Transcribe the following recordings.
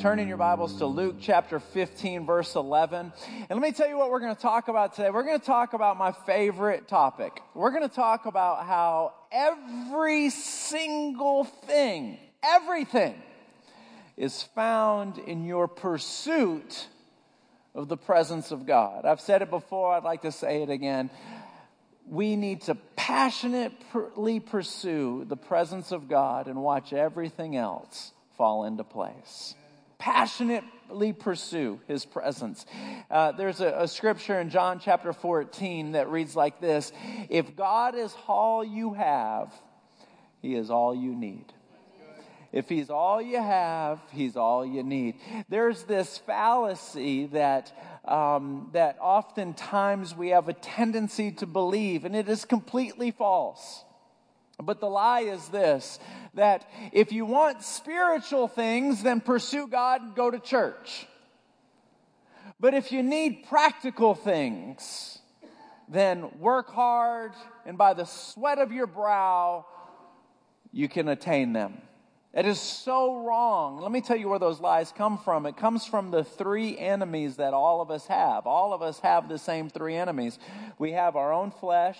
turn in your Bibles to Luke chapter 15, verse 11. And let me tell you what we're going to talk about today. We're going to talk about my favorite topic. We're going to talk about how every single thing, everything, is found in your pursuit of the presence of God. I've said it before, I'd like to say it again. We need to passionately pursue the presence of God and watch everything else fall into place. Passionately pursue his presence. Uh, there's a, a scripture in John chapter 14 that reads like this If God is all you have, he is all you need. If he's all you have, he's all you need. There's this fallacy that, um, that oftentimes we have a tendency to believe, and it is completely false. But the lie is this that if you want spiritual things, then pursue God and go to church. But if you need practical things, then work hard and by the sweat of your brow, you can attain them. It is so wrong. Let me tell you where those lies come from. It comes from the three enemies that all of us have. All of us have the same three enemies. We have our own flesh,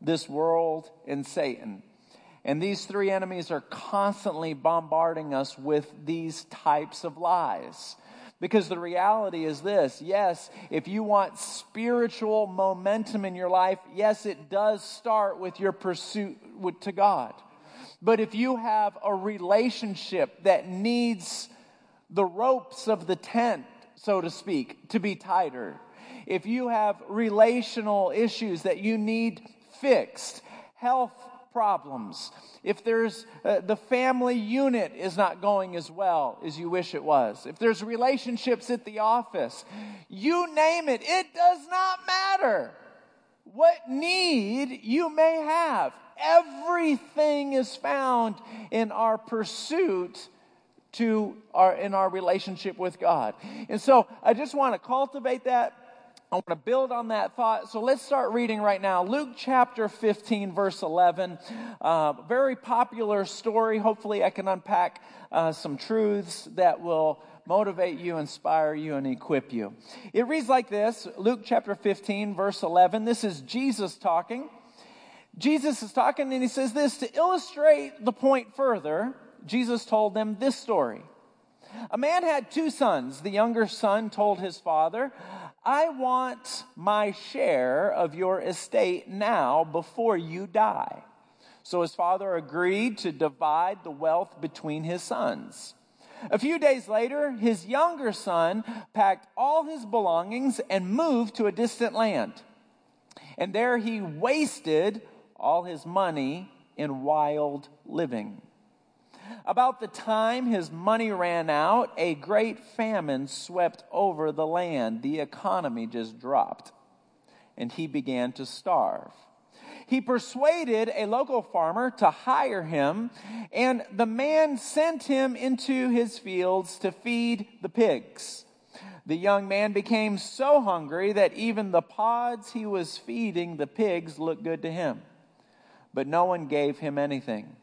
this world, and Satan. And these three enemies are constantly bombarding us with these types of lies. Because the reality is this yes, if you want spiritual momentum in your life, yes, it does start with your pursuit to God. But if you have a relationship that needs the ropes of the tent, so to speak, to be tighter, if you have relational issues that you need fixed, health problems, if there's uh, the family unit is not going as well as you wish it was, if there's relationships at the office, you name it, it does not matter what need you may have. Everything is found in our pursuit to our in our relationship with God. And so I just want to cultivate that I want to build on that thought. So let's start reading right now. Luke chapter 15, verse 11. Uh, very popular story. Hopefully, I can unpack uh, some truths that will motivate you, inspire you, and equip you. It reads like this Luke chapter 15, verse 11. This is Jesus talking. Jesus is talking, and he says this to illustrate the point further. Jesus told them this story. A man had two sons. The younger son told his father, I want my share of your estate now before you die. So his father agreed to divide the wealth between his sons. A few days later, his younger son packed all his belongings and moved to a distant land. And there he wasted all his money in wild living. About the time his money ran out, a great famine swept over the land. The economy just dropped, and he began to starve. He persuaded a local farmer to hire him, and the man sent him into his fields to feed the pigs. The young man became so hungry that even the pods he was feeding the pigs looked good to him. But no one gave him anything.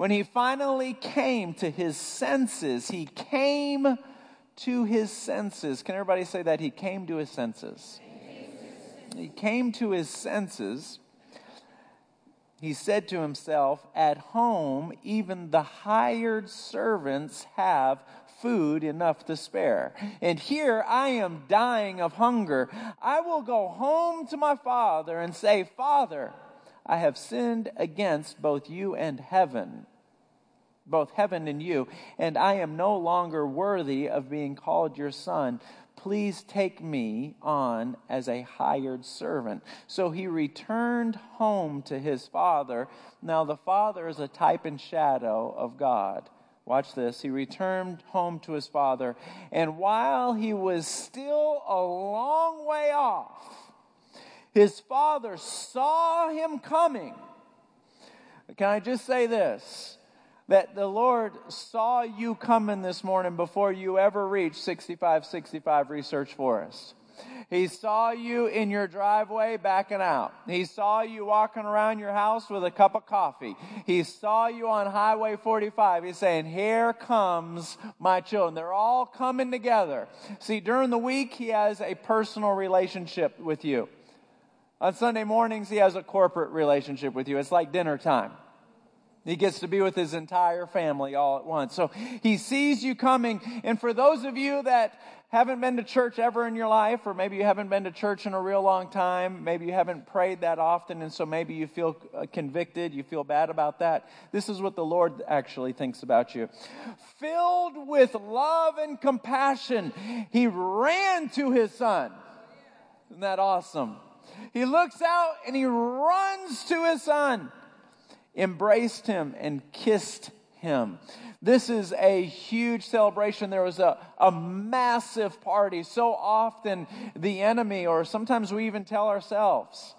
When he finally came to his senses, he came to his senses. Can everybody say that? He came to his senses. He came to his senses. He said to himself, At home, even the hired servants have food enough to spare. And here I am dying of hunger. I will go home to my father and say, Father, I have sinned against both you and heaven both heaven and you, and I am no longer worthy of being called your son. Please take me on as a hired servant. So he returned home to his father. Now, the father is a type and shadow of God. Watch this. He returned home to his father, and while he was still a long way off, his father saw him coming. Can I just say this? That the Lord saw you coming this morning before you ever reached 6565 Research Forest. He saw you in your driveway backing out. He saw you walking around your house with a cup of coffee. He saw you on Highway 45. He's saying, Here comes my children. They're all coming together. See, during the week, He has a personal relationship with you. On Sunday mornings, He has a corporate relationship with you. It's like dinner time. He gets to be with his entire family all at once. So he sees you coming. And for those of you that haven't been to church ever in your life, or maybe you haven't been to church in a real long time, maybe you haven't prayed that often, and so maybe you feel uh, convicted, you feel bad about that. This is what the Lord actually thinks about you. Filled with love and compassion, he ran to his son. Isn't that awesome? He looks out and he runs to his son, embraced him, and kissed him. This is a huge celebration. There was a, a massive party. So often the enemy, or sometimes we even tell ourselves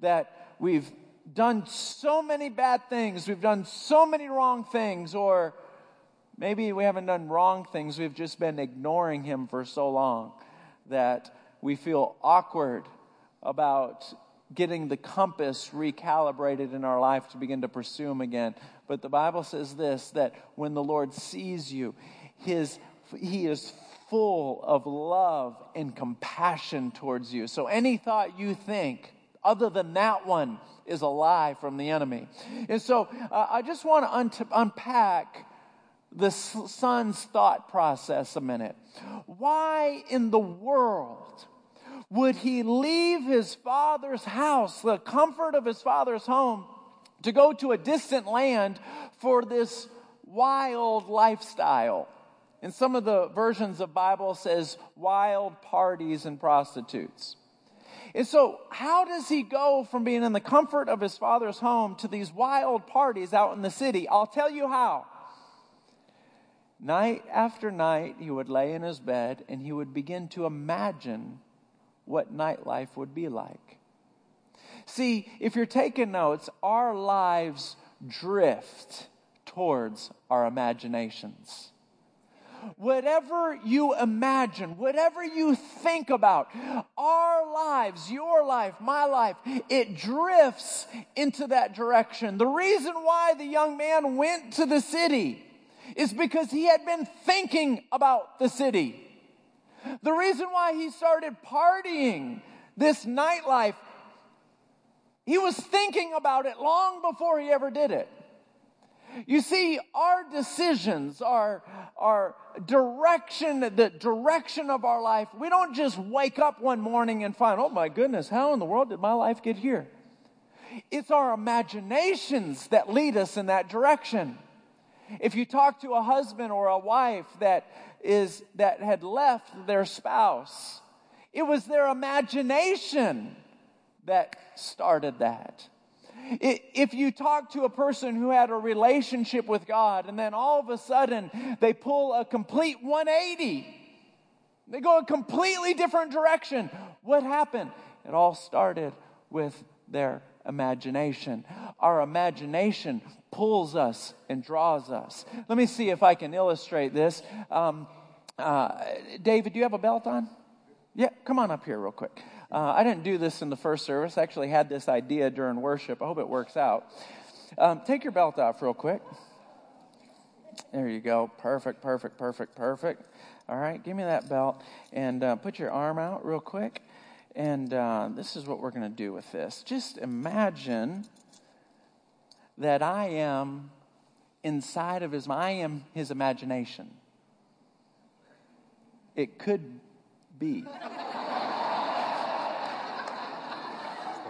that we've done so many bad things, we've done so many wrong things, or maybe we haven't done wrong things, we've just been ignoring him for so long that we feel awkward about getting the compass recalibrated in our life to begin to pursue Him again. But the Bible says this that when the Lord sees you, his, He is full of love and compassion towards you. So any thought you think, other than that one, is a lie from the enemy. And so uh, I just want to un- unpack the son's thought process a minute. Why in the world? Would he leave his father's house, the comfort of his father's home, to go to a distant land for this wild lifestyle? In some of the versions of Bible says wild parties and prostitutes. And so, how does he go from being in the comfort of his father's home to these wild parties out in the city? I'll tell you how. Night after night, he would lay in his bed and he would begin to imagine what nightlife would be like. See, if you're taking notes, our lives drift towards our imaginations. Whatever you imagine, whatever you think about, our lives, your life, my life, it drifts into that direction. The reason why the young man went to the city is because he had been thinking about the city. The reason why he started partying this nightlife, he was thinking about it long before he ever did it. You see, our decisions, our, our direction, the direction of our life, we don't just wake up one morning and find, oh my goodness, how in the world did my life get here? It's our imaginations that lead us in that direction. If you talk to a husband or a wife that is that had left their spouse. It was their imagination that started that. If you talk to a person who had a relationship with God and then all of a sudden they pull a complete 180, they go a completely different direction, what happened? It all started with their imagination. Our imagination pulls us and draws us. Let me see if I can illustrate this. Um, uh, David, do you have a belt on? Yeah, come on up here real quick. Uh, I didn't do this in the first service. I actually had this idea during worship. I hope it works out. Um, take your belt off real quick. There you go. Perfect, perfect, perfect, perfect. All right, give me that belt and uh, put your arm out real quick. And uh, this is what we're going to do with this. Just imagine that I am inside of his, I am his imagination. It could be.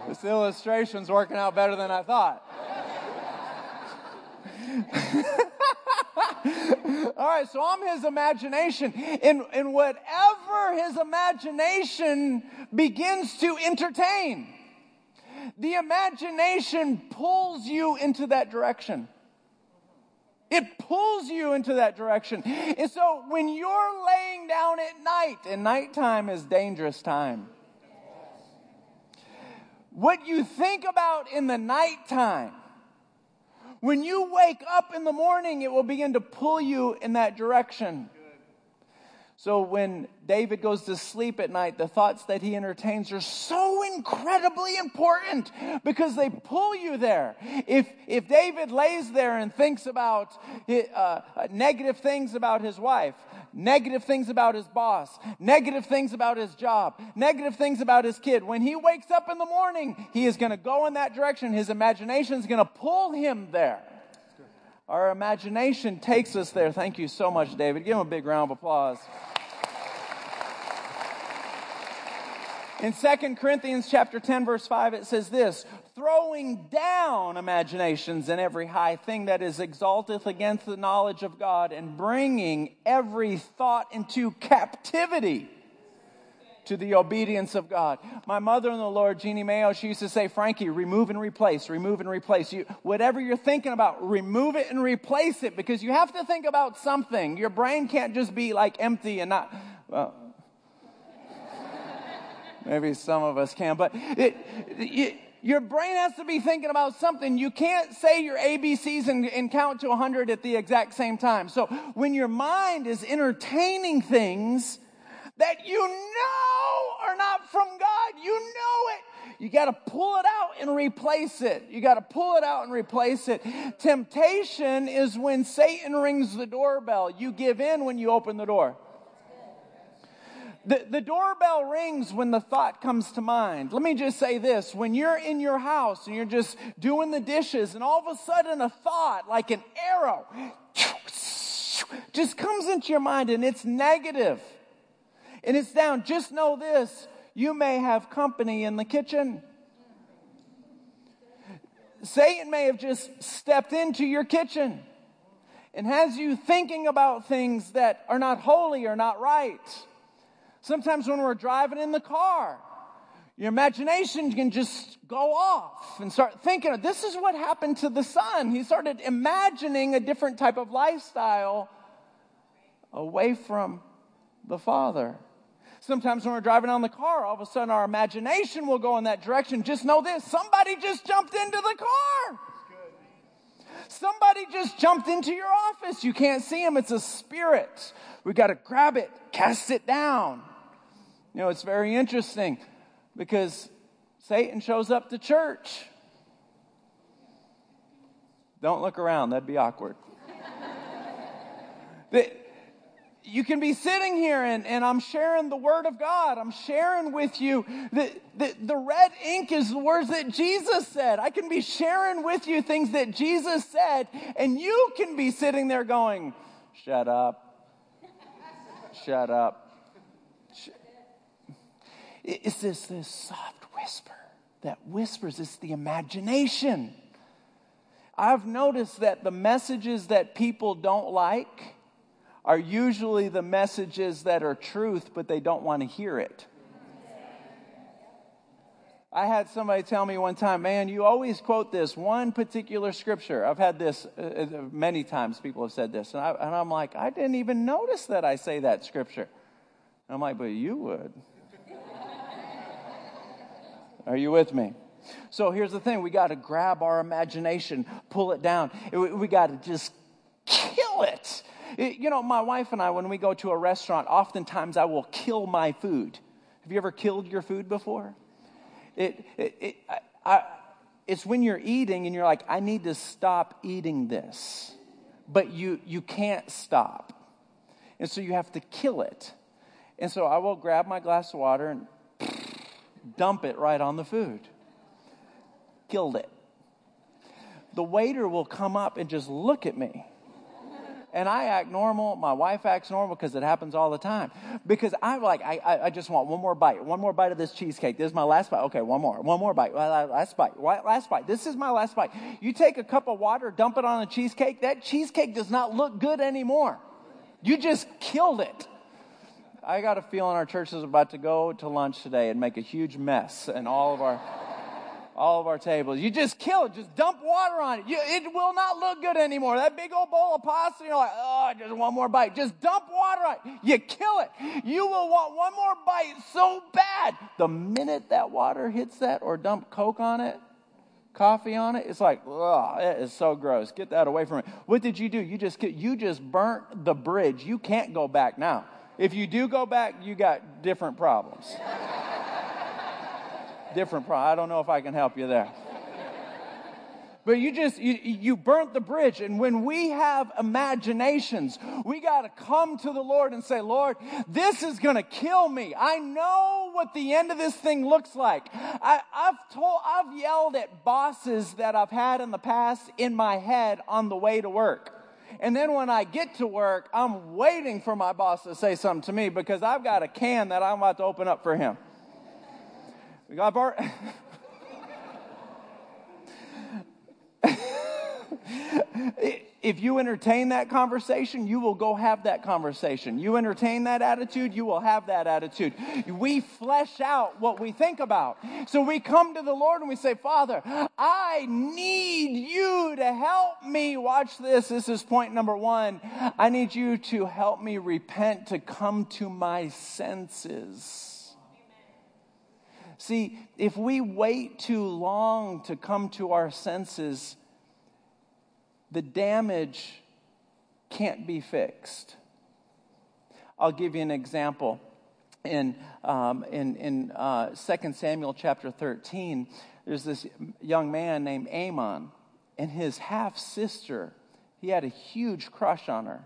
this illustration's working out better than I thought. All right, so I'm his imagination. And, and whatever his imagination begins to entertain, the imagination pulls you into that direction. It pulls you into that direction. And so when you're laying down at night, and nighttime is dangerous time, what you think about in the nighttime, when you wake up in the morning, it will begin to pull you in that direction. So when David goes to sleep at night, the thoughts that he entertains are so incredibly important because they pull you there. If, if David lays there and thinks about uh, negative things about his wife, negative things about his boss, negative things about his job, negative things about his kid, when he wakes up in the morning, he is going to go in that direction. His imagination is going to pull him there. Our imagination takes us there. Thank you so much, David. Give him a big round of applause. In 2 Corinthians chapter 10 verse 5 it says this, throwing down imaginations and every high thing that is exalteth against the knowledge of God and bringing every thought into captivity to the obedience of God. My mother in the Lord, Jeanne Mayo, she used to say, Frankie, remove and replace, remove and replace. You, whatever you're thinking about, remove it and replace it because you have to think about something. Your brain can't just be like empty and not, well, Maybe some of us can, but it, it, your brain has to be thinking about something. You can't say your ABCs and, and count to 100 at the exact same time. So when your mind is entertaining things that you know are not from God, you know it. You got to pull it out and replace it. You got to pull it out and replace it. Temptation is when Satan rings the doorbell. You give in when you open the door. The, the doorbell rings when the thought comes to mind. Let me just say this. When you're in your house and you're just doing the dishes and all of a sudden a thought like an arrow just comes into your mind and it's negative and it's down. Just know this. You may have company in the kitchen. Satan may have just stepped into your kitchen and has you thinking about things that are not holy or not right. Sometimes when we're driving in the car, your imagination can just go off and start thinking, this is what happened to the son. He started imagining a different type of lifestyle away from the father. Sometimes when we're driving on the car, all of a sudden our imagination will go in that direction. Just know this somebody just jumped into the car. Somebody just jumped into your office. You can't see him, it's a spirit. We got to grab it, cast it down. You know, it's very interesting because Satan shows up to church. Don't look around, that'd be awkward. you can be sitting here and, and I'm sharing the Word of God. I'm sharing with you. The, the, the red ink is the words that Jesus said. I can be sharing with you things that Jesus said, and you can be sitting there going, Shut up. Shut up. It's this, this soft whisper that whispers, it's the imagination. I've noticed that the messages that people don't like are usually the messages that are truth, but they don't want to hear it. I had somebody tell me one time, man, you always quote this one particular scripture. I've had this uh, uh many times, people have said this. And, I, am like, I didn't even notice that I say that scripture. I'm like, but you would. Are you with me? So here's the thing we got to grab our imagination, pull it down. We got to just kill it. You know, my wife and I, when we go to a restaurant, oftentimes I will kill my food. Have you ever killed your food before? It, it, it I, I, it's when you're eating and you're like, I need to stop eating this. But you, you can't stop. And so you have to kill it. And so I will grab my glass of water and dump it right on the food. Killed it. The waiter will come up and just look at me. And I act normal. My wife acts normal because it happens all the time. Because I'm like, I, I just want one more bite. One more bite of this cheesecake. This is my last bite. Okay, one more. One more bite. Last bite. Last bite. This is my last bite. You take a cup of water, dump it on a cheesecake. That cheesecake does not look good anymore. You just killed it. I got a feeling our church is about to go to lunch today and make a huge mess and all of our all of our tables. You just kill it. Just dump water on it. You, it will not look good anymore. That big old bowl of pasta, you're like, oh, just one more bite. Just dump water on it. You kill it. You will want one more bite so bad. The minute that water hits that or dump Coke on it, coffee on it, it's like, oh, it is so gross. Get that away from it. What did you do? You just, you just burnt the bridge. You can't go back now. If you do go back, you got different problems. different problems. I don't know if I can help you there but you just you, you burnt the bridge and when we have imaginations we got to come to the lord and say lord this is going to kill me i know what the end of this thing looks like I, i've told i've yelled at bosses that i've had in the past in my head on the way to work and then when I get to work, I'm waiting for my boss to say something to me because I've got a can that I'm about to open up for him. We got Bart. if you entertain that conversation, you will go have that conversation. You entertain that attitude, you will have that attitude. We flesh out what we think about. So we come to the Lord and we say, Father, I need you to help me. Watch this. This is point number one. I need you to help me repent, to come to my senses. See, if we wait too long to come to our senses, the damage can't be fixed. I'll give you an example. In, um, in, in uh, 2 Samuel chapter 13, there's this young man named Amnon, and his half sister, he had a huge crush on her.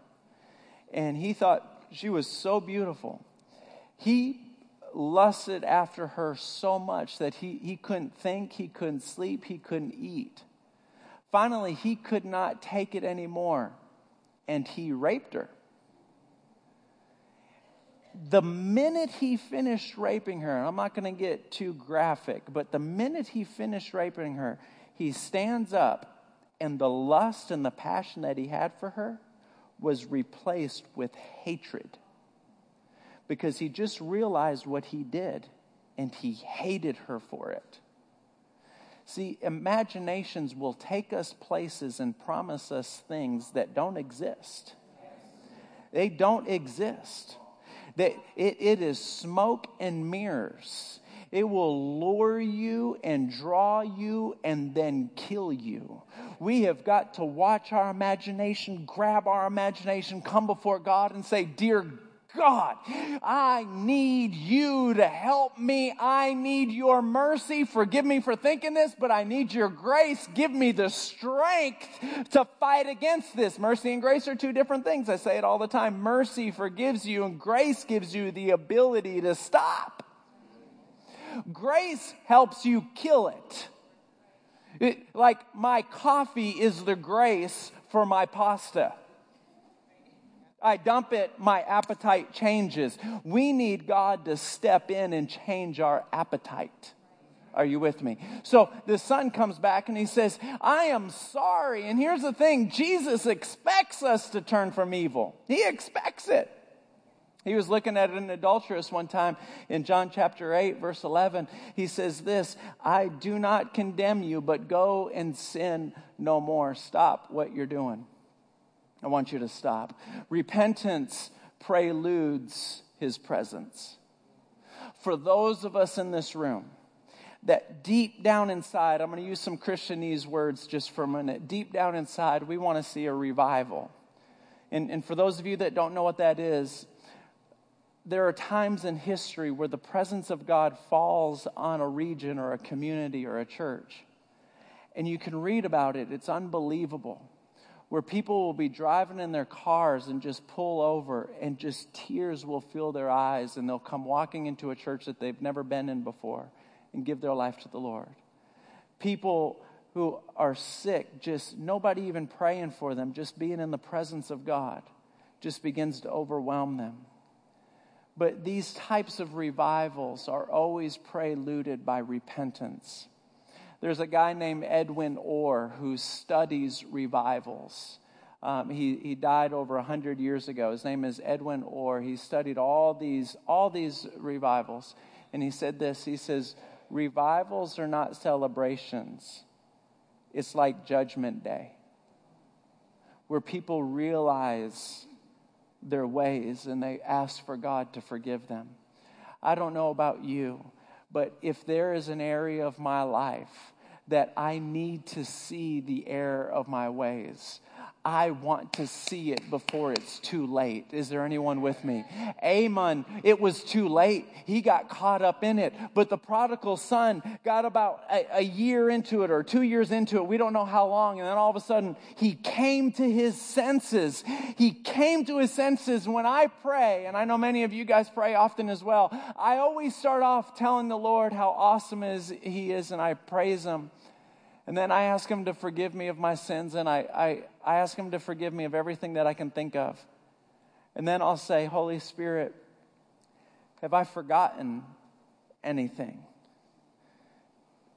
And he thought she was so beautiful. He lusted after her so much that he, he couldn't think, he couldn't sleep, he couldn't eat. Finally, he could not take it anymore, and he raped her. The minute he finished raping her, I'm not going to get too graphic, but the minute he finished raping her, he stands up, and the lust and the passion that he had for her was replaced with hatred because he just realized what he did and he hated her for it. See, imaginations will take us places and promise us things that don't exist. They don't exist. They, it, it is smoke and mirrors. It will lure you and draw you and then kill you. We have got to watch our imagination, grab our imagination, come before God and say, Dear God, I need you to help me. I need your mercy. Forgive me for thinking this, but I need your grace. Give me the strength to fight against this. Mercy and grace are two different things. I say it all the time. Mercy forgives you, and grace gives you the ability to stop. Grace helps you kill it. it like my coffee is the grace for my pasta. I dump it, my appetite changes. We need God to step in and change our appetite. Are you with me? So the son comes back and he says, I am sorry. And here's the thing Jesus expects us to turn from evil, he expects it. He was looking at an adulteress one time in John chapter 8, verse 11. He says, This, I do not condemn you, but go and sin no more. Stop what you're doing. I want you to stop. Repentance preludes his presence. For those of us in this room, that deep down inside, I'm going to use some Christianese words just for a minute. Deep down inside, we want to see a revival. And, and for those of you that don't know what that is, there are times in history where the presence of God falls on a region or a community or a church. And you can read about it, it's unbelievable where people will be driving in their cars and just pull over and just tears will fill their eyes and they'll come walking into a church that they've never been in before and give their life to the Lord. People who are sick, just nobody even praying for them, just being in the presence of God just begins to overwhelm them. But these types of revivals are always preluded by repentance. There's a guy named Edwin Orr who studies revivals. Um, he, he died over 100 years ago. His name is Edwin Orr. He studied all these, all these revivals. And he said this He says, Revivals are not celebrations, it's like Judgment Day, where people realize their ways and they ask for God to forgive them. I don't know about you, but if there is an area of my life that I need to see the error of my ways, I want to see it before it's too late. Is there anyone with me? Amnon, it was too late. He got caught up in it. But the prodigal son got about a, a year into it or two years into it. We don't know how long. And then all of a sudden, he came to his senses. He came to his senses. When I pray, and I know many of you guys pray often as well, I always start off telling the Lord how awesome is he is, and I praise him. And then I ask him to forgive me of my sins, and I, I, I ask him to forgive me of everything that I can think of. And then I'll say, Holy Spirit, have I forgotten anything?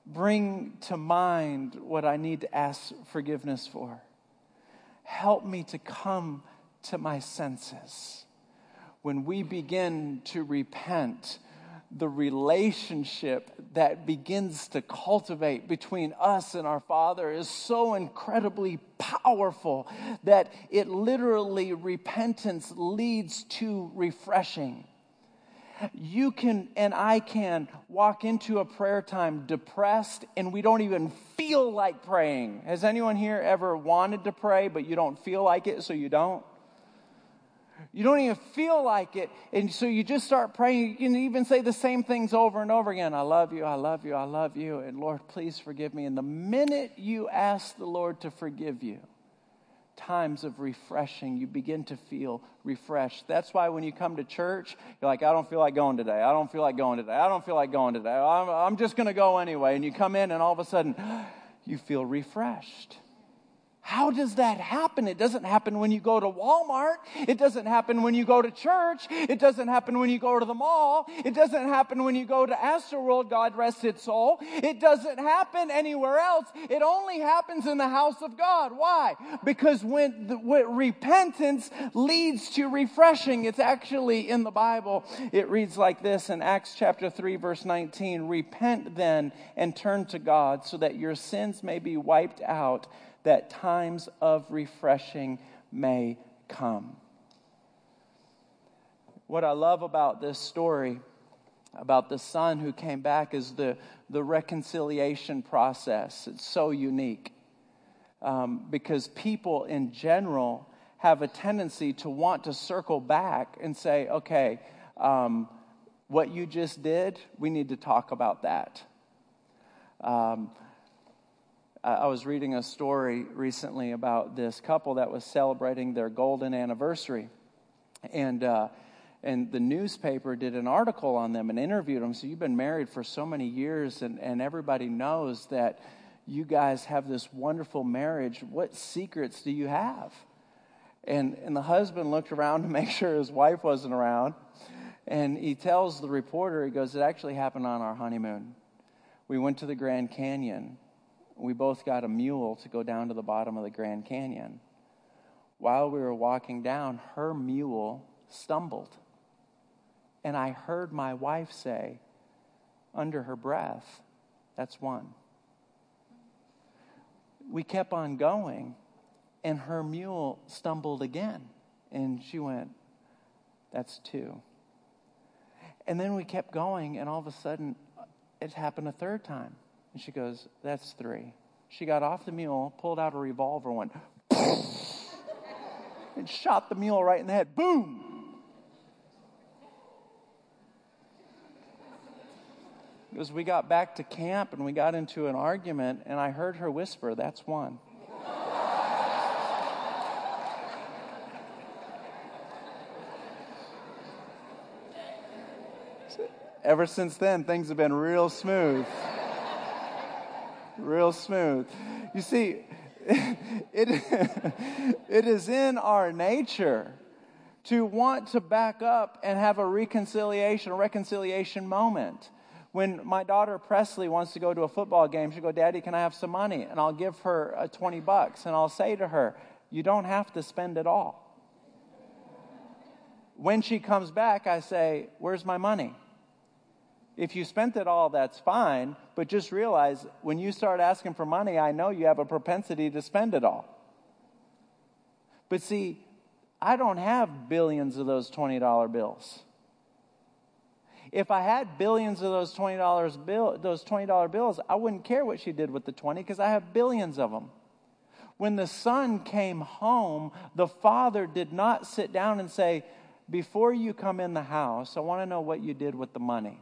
Bring to mind what I need to ask forgiveness for. Help me to come to my senses. When we begin to repent, the relationship that begins to cultivate between us and our Father is so incredibly powerful that it literally, repentance leads to refreshing. You can and I can walk into a prayer time depressed and we don't even feel like praying. Has anyone here ever wanted to pray but you don't feel like it, so you don't? You don't even feel like it. And so you just start praying. You can even say the same things over and over again. I love you. I love you. I love you. And Lord, please forgive me. And the minute you ask the Lord to forgive you, times of refreshing, you begin to feel refreshed. That's why when you come to church, you're like, I don't feel like going today. I don't feel like going today. I don't feel like going today. I'm, I'm just going to go anyway. And you come in, and all of a sudden, you feel refreshed. How does that happen? It doesn't happen when you go to Walmart. It doesn't happen when you go to church. It doesn't happen when you go to the mall. It doesn't happen when you go to Astroworld, God rest its soul. It doesn't happen anywhere else. It only happens in the house of God. Why? Because when, the, when repentance leads to refreshing, it's actually in the Bible. It reads like this in Acts chapter 3 verse 19. Repent then and turn to God so that your sins may be wiped out that times of refreshing may come. What I love about this story, about the son who came back, is the, the reconciliation process. It's so unique um, because people in general have a tendency to want to circle back and say, okay, um, what you just did, we need to talk about that. Um, I was reading a story recently about this couple that was celebrating their golden anniversary. And, uh, and the newspaper did an article on them and interviewed them. So you've been married for so many years, and, and everybody knows that you guys have this wonderful marriage. What secrets do you have? And, and the husband looked around to make sure his wife wasn't around. And he tells the reporter, he goes, It actually happened on our honeymoon. We went to the Grand Canyon we both got a mule to go down to the bottom of the Grand Canyon. While we were walking down, her mule stumbled. And I heard my wife say, under her breath, That's one. We kept on going, and her mule stumbled again. And she went, That's two. And then we kept going, and all of a sudden, it happened a third time. And she goes, That's three. She got off the mule, pulled out a revolver, went, and shot the mule right in the head. Boom! Because we got back to camp and we got into an argument, and I heard her whisper, That's one. Ever since then, things have been real smooth real smooth. You see, it, it is in our nature to want to back up and have a reconciliation, a reconciliation moment. When my daughter Presley wants to go to a football game, she'll go, Daddy, can I have some money? And I'll give her a 20 bucks and I'll say to her, You don't have to spend it all. When she comes back, I say, Where's my money? If you spent it all, that's fine, but just realize when you start asking for money, I know you have a propensity to spend it all. But see, I don't have billions of those $20 bills. If I had billions of those $20 bill, those $20 bills, I wouldn't care what she did with the 20 because I have billions of them. When the son came home, the father did not sit down and say, Before you come in the house, I want to know what you did with the money.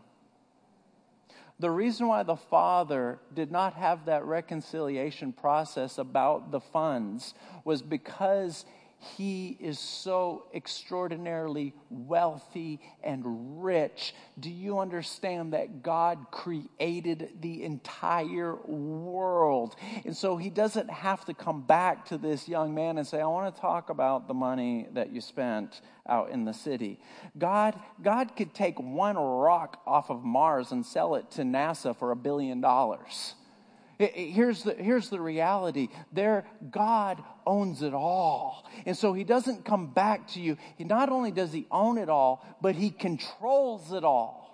The reason why the father did not have that reconciliation process about the funds was because he is so extraordinarily wealthy and rich. Do you understand that God created the entire world? And so he doesn't have to come back to this young man and say, I want to talk about the money that you spent out in the city. God, God could take one rock off of Mars and sell it to NASA for a billion dollars. Here's the, here's the reality. There, God owns it all. And so he doesn't come back to you. He not only does he own it all, but he controls it all.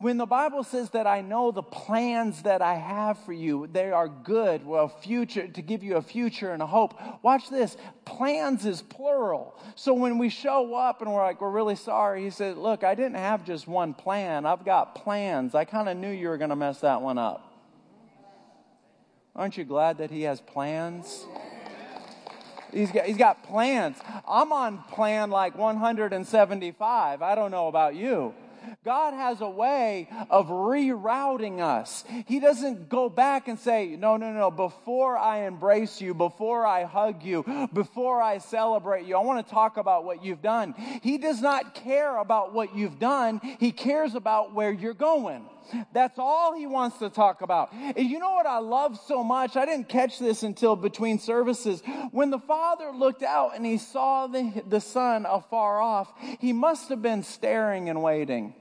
When the Bible says that I know the plans that I have for you, they are good, well, future to give you a future and a hope. Watch this. Plans is plural. So when we show up and we're like, we're really sorry, he said, Look, I didn't have just one plan. I've got plans. I kind of knew you were going to mess that one up. Aren't you glad that he has plans? He's got, he's got plans. I'm on plan like 175. I don't know about you. God has a way of rerouting us. He doesn't go back and say, No, no, no, before I embrace you, before I hug you, before I celebrate you, I want to talk about what you've done. He does not care about what you've done, He cares about where you're going. That's all he wants to talk about. And you know what I love so much? I didn't catch this until between services. When the father looked out and he saw the, the son afar off, he must have been staring and waiting.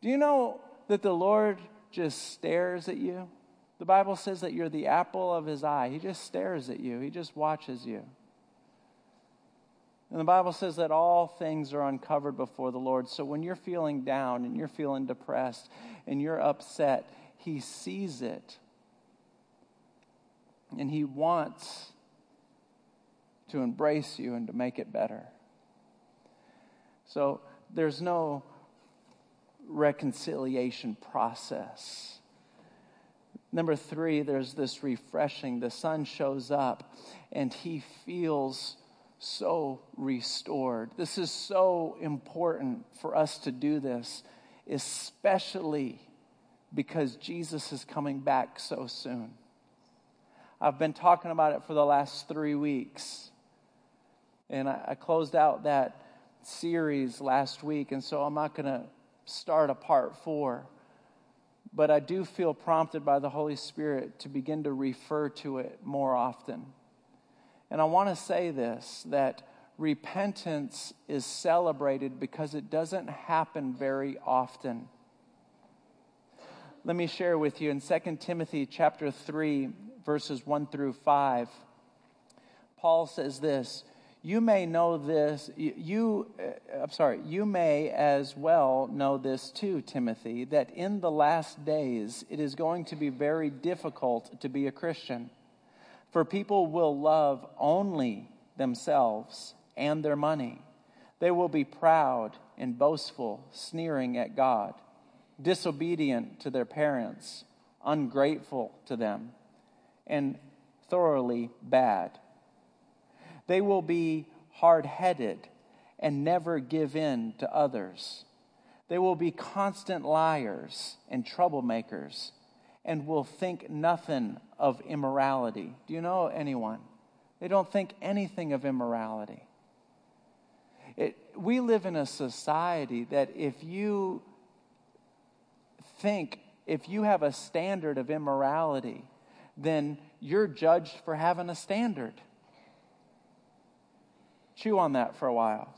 Do you know that the Lord just stares at you? The Bible says that you're the apple of his eye. He just stares at you, he just watches you. And the Bible says that all things are uncovered before the Lord. So when you're feeling down and you're feeling depressed and you're upset, He sees it. And He wants to embrace you and to make it better. So there's no reconciliation process. Number three, there's this refreshing. The son shows up and he feels so restored. This is so important for us to do this, especially because Jesus is coming back so soon. I've been talking about it for the last three weeks. And I, I closed out that series last week, and so I'm not going to start a part four. But I do feel prompted by the Holy Spirit to begin to refer to it more often. And I want to say this that repentance is celebrated because it doesn't happen very often. Let me share with you in 2 Timothy chapter 3 verses 1 through 5. Paul says this, you may know this you uh, I'm sorry, you may as well know this too, Timothy, that in the last days it is going to be very difficult to be a Christian. For people will love only themselves and their money. They will be proud and boastful, sneering at God, disobedient to their parents, ungrateful to them, and thoroughly bad. They will be hard headed and never give in to others. They will be constant liars and troublemakers and will think nothing of immorality. Do you know anyone? They don't think anything of immorality. It, we live in a society that if you think, if you have a standard of immorality, then you're judged for having a standard. Chew on that for a while.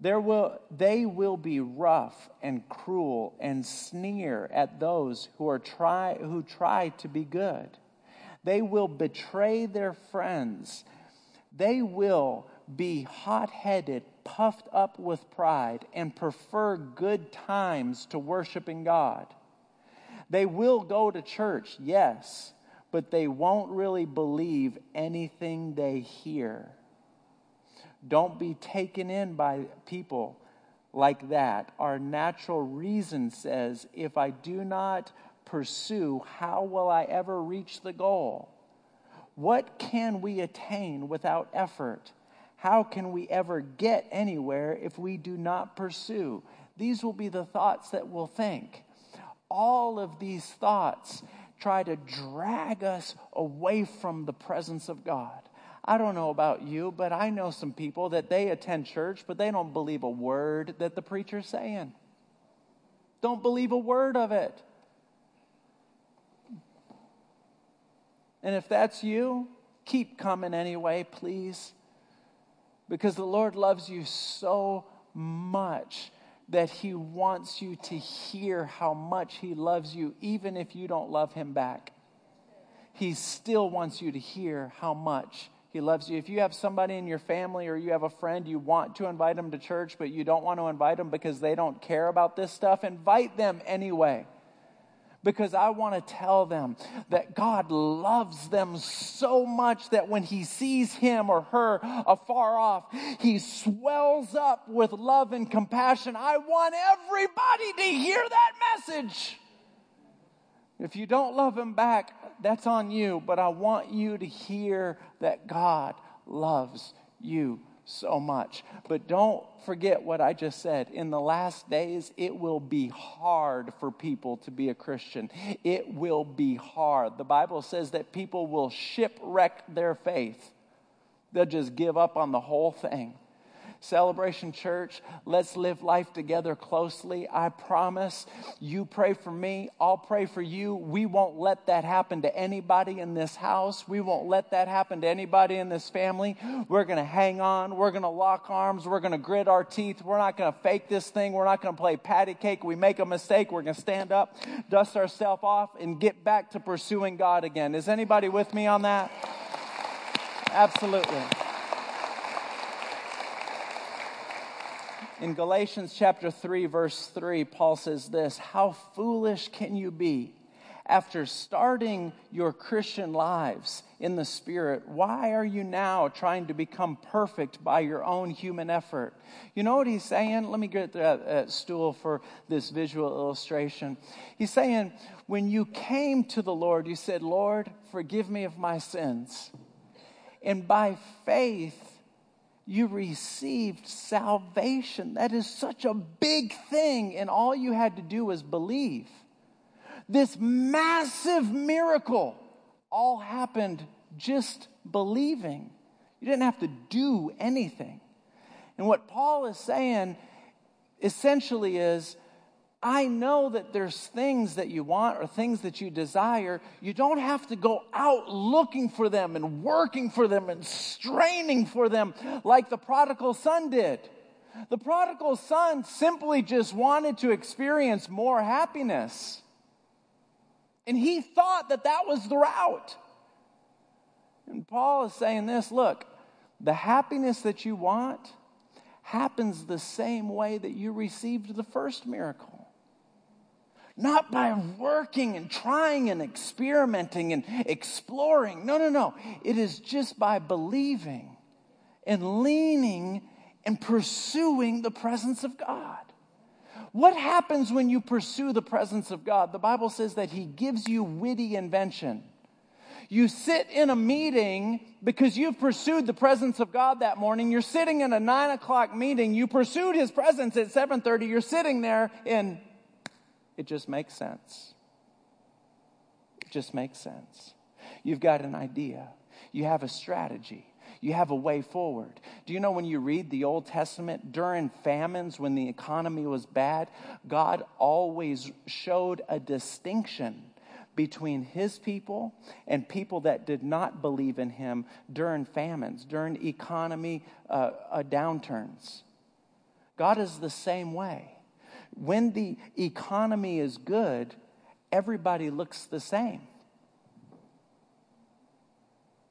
There will, they will be rough and cruel and sneer at those who, are try, who try to be good. They will betray their friends. They will be hot headed, puffed up with pride, and prefer good times to worshiping God. They will go to church, yes, but they won't really believe anything they hear. Don't be taken in by people like that. Our natural reason says if I do not pursue, how will I ever reach the goal? What can we attain without effort? How can we ever get anywhere if we do not pursue? These will be the thoughts that we'll think. All of these thoughts try to drag us away from the presence of God. I don't know about you, but I know some people that they attend church, but they don't believe a word that the preacher's saying. Don't believe a word of it. And if that's you, keep coming anyway, please. Because the Lord loves you so much that He wants you to hear how much He loves you, even if you don't love Him back. He still wants you to hear how much He loves you. If you have somebody in your family or you have a friend, you want to invite them to church, but you don't want to invite them because they don't care about this stuff, invite them anyway because I want to tell them that God loves them so much that when He sees him or her afar off, He swells up with love and compassion. I want everybody to hear that message. If you don't love Him back, that's on you, but I want you to hear that God loves you so much. But don't forget what I just said. In the last days, it will be hard for people to be a Christian. It will be hard. The Bible says that people will shipwreck their faith, they'll just give up on the whole thing. Celebration Church, let's live life together closely. I promise you pray for me, I'll pray for you. We won't let that happen to anybody in this house. We won't let that happen to anybody in this family. We're going to hang on. We're going to lock arms. We're going to grit our teeth. We're not going to fake this thing. We're not going to play patty cake. We make a mistake. We're going to stand up, dust ourselves off, and get back to pursuing God again. Is anybody with me on that? Absolutely. In Galatians chapter 3, verse 3, Paul says this How foolish can you be? After starting your Christian lives in the Spirit, why are you now trying to become perfect by your own human effort? You know what he's saying? Let me get that, that stool for this visual illustration. He's saying, when you came to the Lord, you said, Lord, forgive me of my sins. And by faith, you received salvation. That is such a big thing, and all you had to do was believe. This massive miracle all happened just believing. You didn't have to do anything. And what Paul is saying essentially is I know that there's things that you want or things that you desire. You don't have to go out looking for them and working for them and straining for them like the prodigal son did. The prodigal son simply just wanted to experience more happiness. And he thought that that was the route. And Paul is saying this look, the happiness that you want happens the same way that you received the first miracle not by working and trying and experimenting and exploring. No, no, no. It is just by believing and leaning and pursuing the presence of God. What happens when you pursue the presence of God? The Bible says that He gives you witty invention. You sit in a meeting because you've pursued the presence of God that morning. You're sitting in a nine o'clock meeting. You pursued His presence at 7:30. You're sitting there in it just makes sense. It just makes sense. You've got an idea, you have a strategy. You have a way forward. Do you know when you read the Old Testament during famines, when the economy was bad, God always showed a distinction between his people and people that did not believe in him during famines, during economy uh, uh, downturns. God is the same way when the economy is good, everybody looks the same.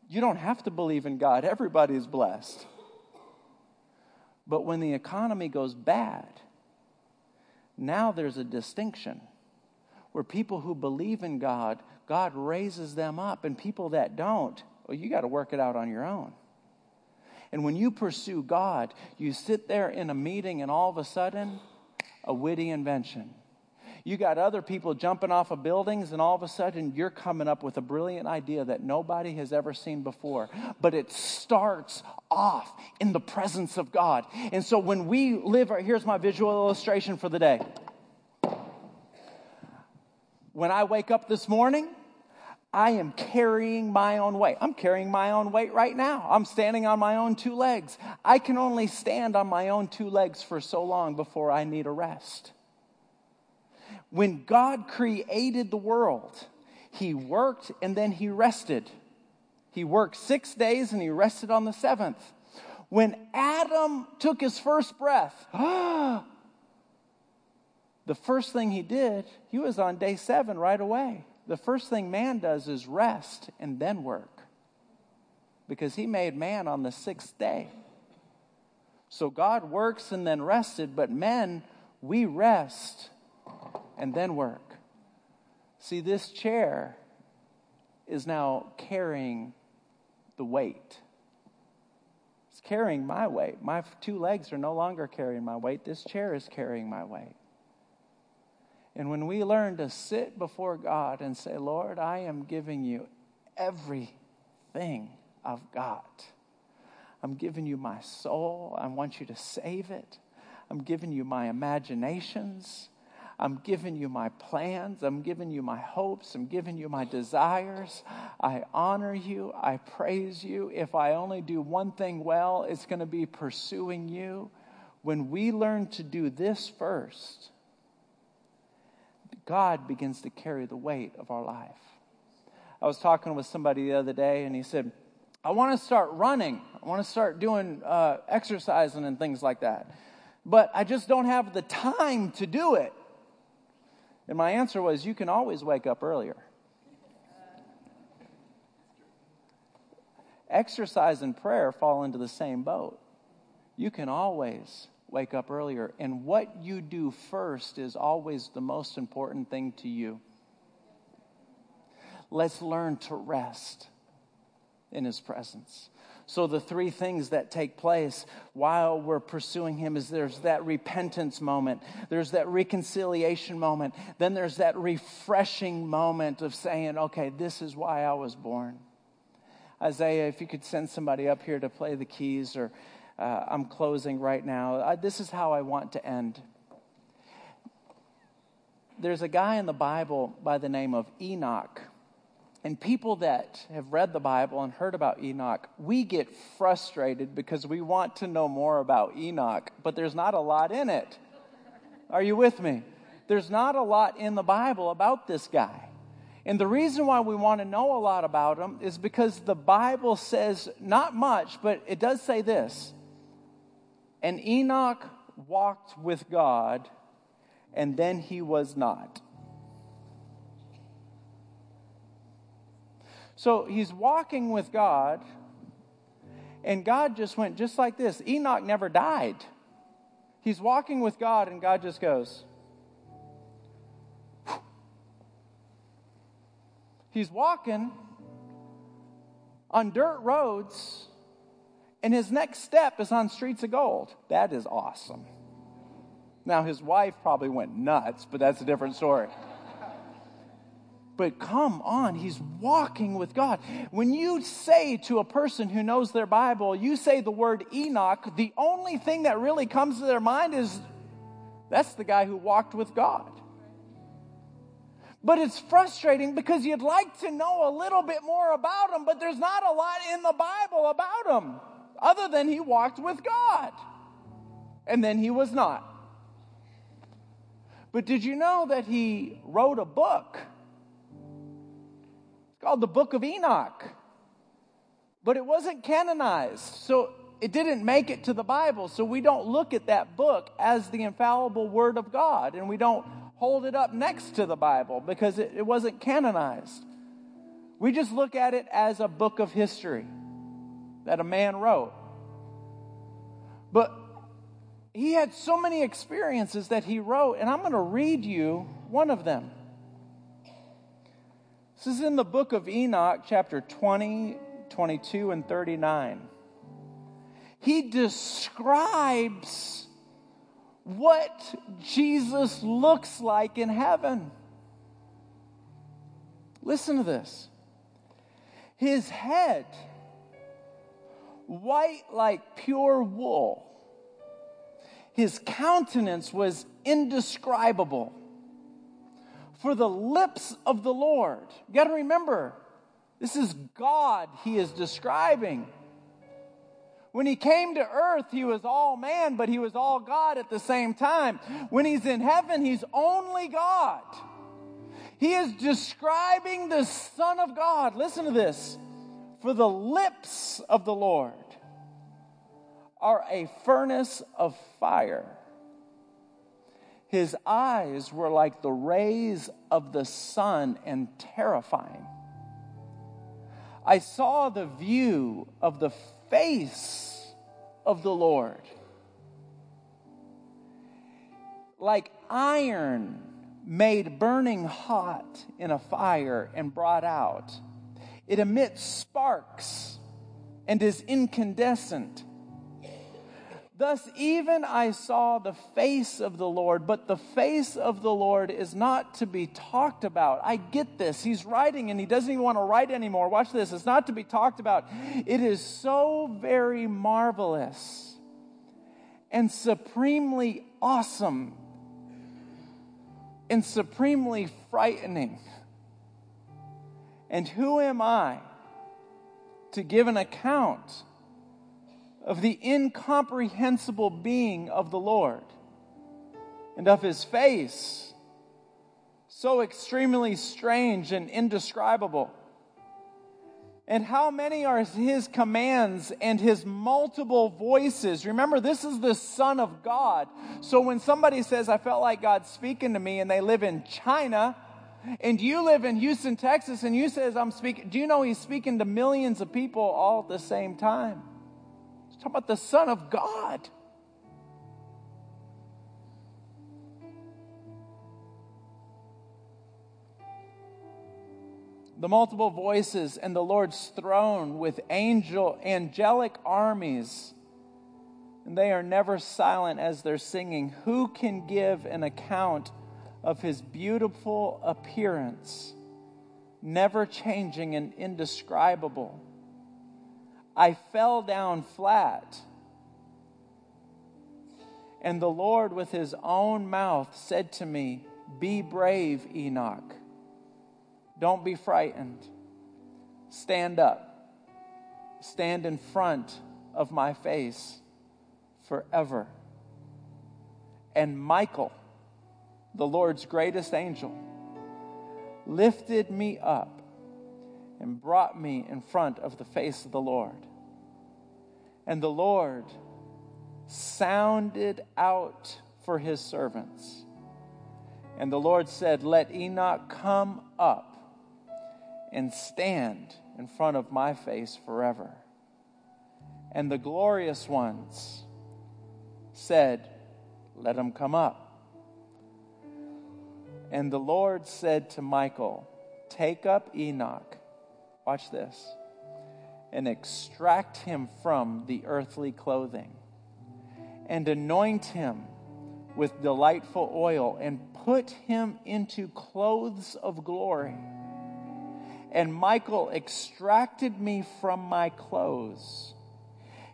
You don't have to believe in God, everybody's blessed. But when the economy goes bad, now there's a distinction where people who believe in God, God raises them up, and people that don't, well, you got to work it out on your own. And when you pursue God, you sit there in a meeting, and all of a sudden, a witty invention. You got other people jumping off of buildings, and all of a sudden you're coming up with a brilliant idea that nobody has ever seen before. But it starts off in the presence of God. And so when we live, here's my visual illustration for the day. When I wake up this morning, I am carrying my own weight. I'm carrying my own weight right now. I'm standing on my own two legs. I can only stand on my own two legs for so long before I need a rest. When God created the world, He worked and then He rested. He worked six days and He rested on the seventh. When Adam took his first breath, the first thing he did, he was on day seven right away the first thing man does is rest and then work because he made man on the sixth day. So God works and then rested, but men, we rest and then work. See, this chair is now carrying the weight. It's carrying my weight. My two legs are no longer carrying my weight. This chair is carrying my weight. And when we learn to sit before God and say, Lord, I am giving you everything I've got. I'm giving you my soul. I want you to save it. I'm giving you my imaginations. I'm giving you my plans. I'm giving you my hopes. I'm giving you my desires. I honor you. I praise you. If I only do one thing well, it's going to be pursuing you. When we learn to do this first, God begins to carry the weight of our life. I was talking with somebody the other day, and he said, I want to start running. I want to start doing uh, exercising and things like that. But I just don't have the time to do it. And my answer was, You can always wake up earlier. Exercise and prayer fall into the same boat. You can always wake up earlier. And what you do first is always the most important thing to you. Let's learn to rest in His presence. So, the three things that take place while we're pursuing Him is there's that repentance moment, there's that reconciliation moment, then there's that refreshing moment of saying, okay, this is why I was born. Isaiah, if you could send somebody up here to play the keys or uh, I'm closing right now. I, this is how I want to end. There's a guy in the Bible by the name of Enoch. And people that have read the Bible and heard about Enoch, we get frustrated because we want to know more about Enoch, but there's not a lot in it. Are you with me? There's not a lot in the Bible about this guy. And the reason why we want to know a lot about him is because the Bible says not much, but it does say this and Enoch walked with God, and then he was not. So he's walking with God, and God just went just like this. Enoch never died. He's walking with God, and God just goes, He's walking on dirt roads and his next step is on Streets of Gold. That is awesome. Now, his wife probably went nuts, but that's a different story. But come on, he's walking with God. When you say to a person who knows their Bible, you say the word Enoch, the only thing that really comes to their mind is that's the guy who walked with God. But it's frustrating because you'd like to know a little bit more about him, but there's not a lot in the Bible about him other than he walked with God. And then he was not. But did you know that he wrote a book? It's called the Book of Enoch. But it wasn't canonized. So it didn't make it to the Bible. So we don't look at that book as the infallible Word of God. And we don't hold it up next to the Bible because it, it wasn't canonized. We just look at it as a book of history that a man wrote. But he had so many experiences that he wrote, and I'm going to read you one of them. This is in the book of Enoch, chapter 20, 22, and 39. He describes what Jesus looks like in heaven. Listen to this. His head, white like pure wool, his countenance was indescribable. For the lips of the Lord, you got to remember, this is God he is describing. When he came to earth, he was all man, but he was all God at the same time. When he's in heaven, he's only God. He is describing the Son of God. Listen to this. For the lips of the Lord are a furnace of fire. His eyes were like the rays of the sun and terrifying. I saw the view of the face of the Lord like iron made burning hot in a fire and brought out. It emits sparks and is incandescent. Thus, even I saw the face of the Lord, but the face of the Lord is not to be talked about. I get this. He's writing and he doesn't even want to write anymore. Watch this. It's not to be talked about. It is so very marvelous and supremely awesome and supremely frightening. And who am I to give an account of the incomprehensible being of the Lord and of his face, so extremely strange and indescribable? And how many are his commands and his multiple voices? Remember, this is the Son of God. So when somebody says, I felt like God speaking to me, and they live in China, and you live in Houston, Texas, and you says, I'm speaking, do you know he's speaking to millions of people all at the same time? He's talking about the Son of God. the multiple voices and the Lord's throne with angel angelic armies and they are never silent as they're singing who can give an account of his beautiful appearance never changing and indescribable I fell down flat and the Lord with his own mouth said to me be brave Enoch don't be frightened. Stand up. Stand in front of my face forever. And Michael, the Lord's greatest angel, lifted me up and brought me in front of the face of the Lord. And the Lord sounded out for his servants. And the Lord said, Let Enoch come up and stand in front of my face forever. And the glorious ones said, Let him come up. And the Lord said to Michael, Take up Enoch, watch this, and extract him from the earthly clothing, and anoint him with delightful oil, and put him into clothes of glory and Michael extracted me from my clothes.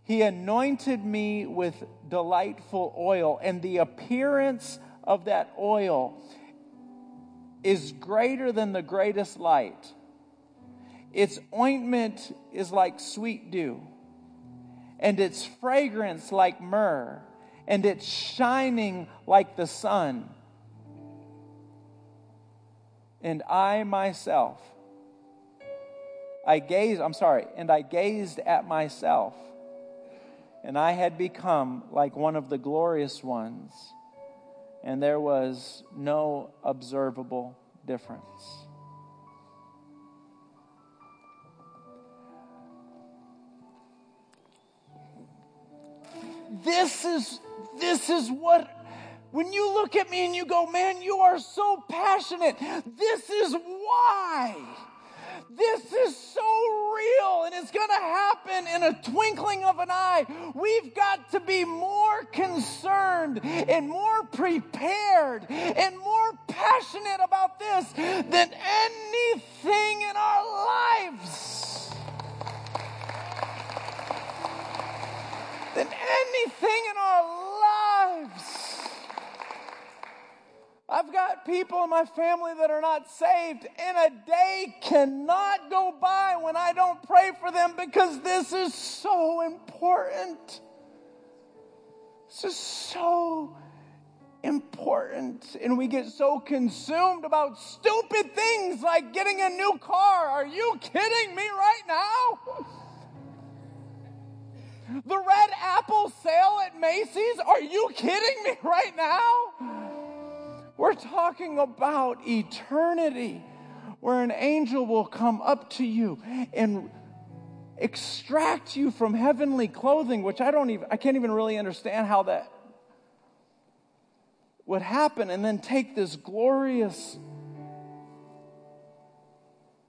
He anointed me with delightful oil, and the appearance of that oil is greater than the greatest light. Its ointment is like sweet dew, and its fragrance like myrrh, and its shining like the sun. And I myself I gazed, I'm sorry, and I gazed at myself, and I had become like one of the glorious ones, and there was no observable difference. This is this is what when you look at me and you go, man, you are so passionate. This is why. This is so real and it's going to happen in a twinkling of an eye. We've got to be more concerned and more prepared and more passionate about this than anything in our lives. Than anything in our lives. I've got people in my family that are not saved, and a day cannot go by when I don't pray for them because this is so important. This is so important. And we get so consumed about stupid things like getting a new car. Are you kidding me right now? The red apple sale at Macy's. Are you kidding me right now? We're talking about eternity where an angel will come up to you and extract you from heavenly clothing, which I don't even, I can't even really understand how that would happen, and then take this glorious.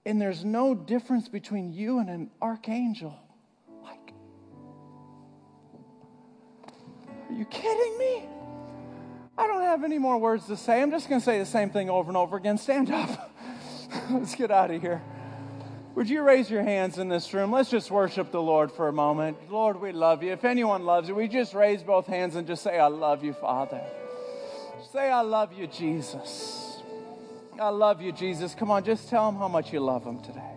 And there's no difference between you and an archangel. Like, are you kidding me? I don't have any more words to say. I'm just going to say the same thing over and over again. Stand up. Let's get out of here. Would you raise your hands in this room? Let's just worship the Lord for a moment. Lord, we love you. If anyone loves you, we just raise both hands and just say, I love you, Father. Say, I love you, Jesus. I love you, Jesus. Come on, just tell him how much you love him today.